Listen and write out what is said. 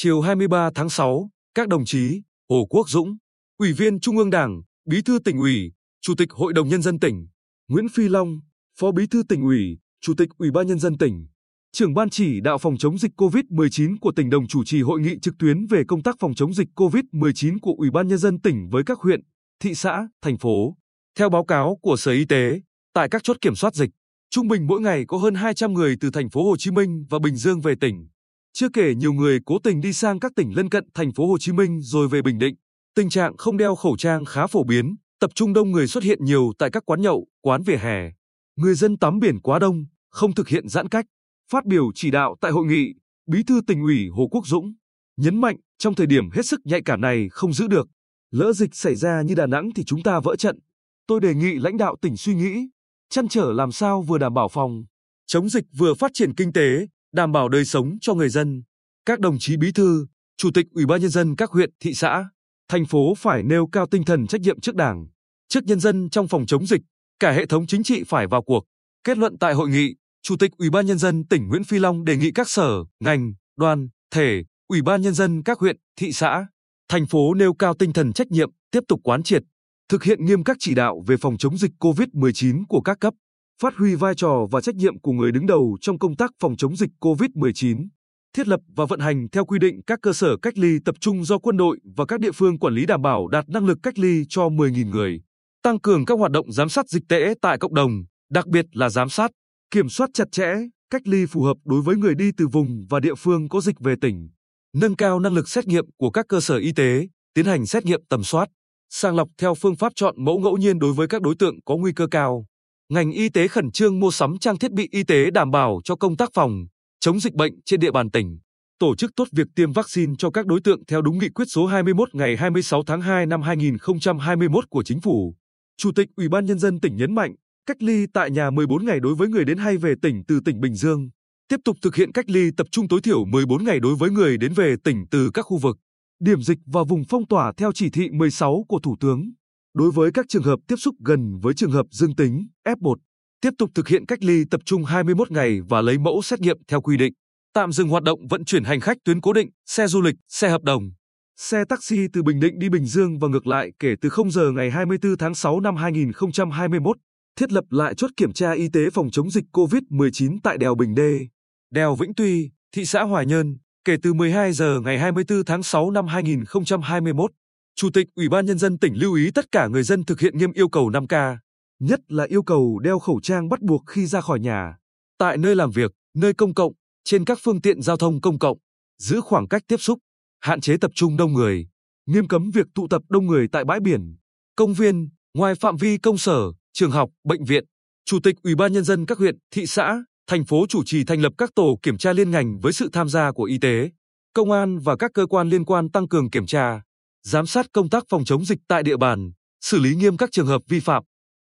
Chiều 23 tháng 6, các đồng chí Hồ Quốc Dũng, Ủy viên Trung ương Đảng, Bí thư tỉnh ủy, Chủ tịch Hội đồng Nhân dân tỉnh, Nguyễn Phi Long, Phó Bí thư tỉnh ủy, Chủ tịch Ủy ban Nhân dân tỉnh, trưởng ban chỉ đạo phòng chống dịch COVID-19 của tỉnh đồng chủ trì hội nghị trực tuyến về công tác phòng chống dịch COVID-19 của Ủy ban Nhân dân tỉnh với các huyện, thị xã, thành phố. Theo báo cáo của Sở Y tế, tại các chốt kiểm soát dịch, trung bình mỗi ngày có hơn 200 người từ thành phố Hồ Chí Minh và Bình Dương về tỉnh. Chưa kể nhiều người cố tình đi sang các tỉnh lân cận thành phố Hồ Chí Minh rồi về Bình Định. Tình trạng không đeo khẩu trang khá phổ biến, tập trung đông người xuất hiện nhiều tại các quán nhậu, quán vỉa hè. Người dân tắm biển quá đông, không thực hiện giãn cách. Phát biểu chỉ đạo tại hội nghị, Bí thư tỉnh ủy Hồ Quốc Dũng nhấn mạnh trong thời điểm hết sức nhạy cảm này không giữ được. Lỡ dịch xảy ra như Đà Nẵng thì chúng ta vỡ trận. Tôi đề nghị lãnh đạo tỉnh suy nghĩ, chăn trở làm sao vừa đảm bảo phòng chống dịch vừa phát triển kinh tế, đảm bảo đời sống cho người dân. Các đồng chí bí thư, chủ tịch ủy ban nhân dân các huyện, thị xã, thành phố phải nêu cao tinh thần trách nhiệm trước Đảng, trước nhân dân trong phòng chống dịch, cả hệ thống chính trị phải vào cuộc. Kết luận tại hội nghị, Chủ tịch Ủy ban nhân dân tỉnh Nguyễn Phi Long đề nghị các sở, ngành, đoàn, thể, Ủy ban nhân dân các huyện, thị xã, thành phố nêu cao tinh thần trách nhiệm, tiếp tục quán triệt, thực hiện nghiêm các chỉ đạo về phòng chống dịch COVID-19 của các cấp, phát huy vai trò và trách nhiệm của người đứng đầu trong công tác phòng chống dịch COVID-19, thiết lập và vận hành theo quy định các cơ sở cách ly tập trung do quân đội và các địa phương quản lý đảm bảo đạt năng lực cách ly cho 10.000 người, tăng cường các hoạt động giám sát dịch tễ tại cộng đồng, đặc biệt là giám sát, kiểm soát chặt chẽ, cách ly phù hợp đối với người đi từ vùng và địa phương có dịch về tỉnh, nâng cao năng lực xét nghiệm của các cơ sở y tế, tiến hành xét nghiệm tầm soát, sàng lọc theo phương pháp chọn mẫu ngẫu nhiên đối với các đối tượng có nguy cơ cao. Ngành y tế khẩn trương mua sắm trang thiết bị y tế đảm bảo cho công tác phòng chống dịch bệnh trên địa bàn tỉnh, tổ chức tốt việc tiêm vaccine cho các đối tượng theo đúng nghị quyết số 21 ngày 26 tháng 2 năm 2021 của chính phủ. Chủ tịch Ủy ban nhân dân tỉnh nhấn mạnh, cách ly tại nhà 14 ngày đối với người đến hay về tỉnh từ tỉnh Bình Dương, tiếp tục thực hiện cách ly tập trung tối thiểu 14 ngày đối với người đến về tỉnh từ các khu vực, điểm dịch và vùng phong tỏa theo chỉ thị 16 của Thủ tướng. Đối với các trường hợp tiếp xúc gần với trường hợp dương tính, F1, tiếp tục thực hiện cách ly tập trung 21 ngày và lấy mẫu xét nghiệm theo quy định. Tạm dừng hoạt động vận chuyển hành khách tuyến cố định, xe du lịch, xe hợp đồng, xe taxi từ Bình Định đi Bình Dương và ngược lại kể từ 0 giờ ngày 24 tháng 6 năm 2021 thiết lập lại chốt kiểm tra y tế phòng chống dịch COVID-19 tại đèo Bình Đê, đèo Vĩnh Tuy, thị xã Hòa Nhơn, kể từ 12 giờ ngày 24 tháng 6 năm 2021. Chủ tịch Ủy ban Nhân dân tỉnh lưu ý tất cả người dân thực hiện nghiêm yêu cầu 5K, nhất là yêu cầu đeo khẩu trang bắt buộc khi ra khỏi nhà, tại nơi làm việc, nơi công cộng, trên các phương tiện giao thông công cộng, giữ khoảng cách tiếp xúc, hạn chế tập trung đông người, nghiêm cấm việc tụ tập đông người tại bãi biển, công viên, ngoài phạm vi công sở, trường học, bệnh viện. Chủ tịch Ủy ban nhân dân các huyện, thị xã, thành phố chủ trì thành lập các tổ kiểm tra liên ngành với sự tham gia của y tế, công an và các cơ quan liên quan tăng cường kiểm tra, giám sát công tác phòng chống dịch tại địa bàn, xử lý nghiêm các trường hợp vi phạm.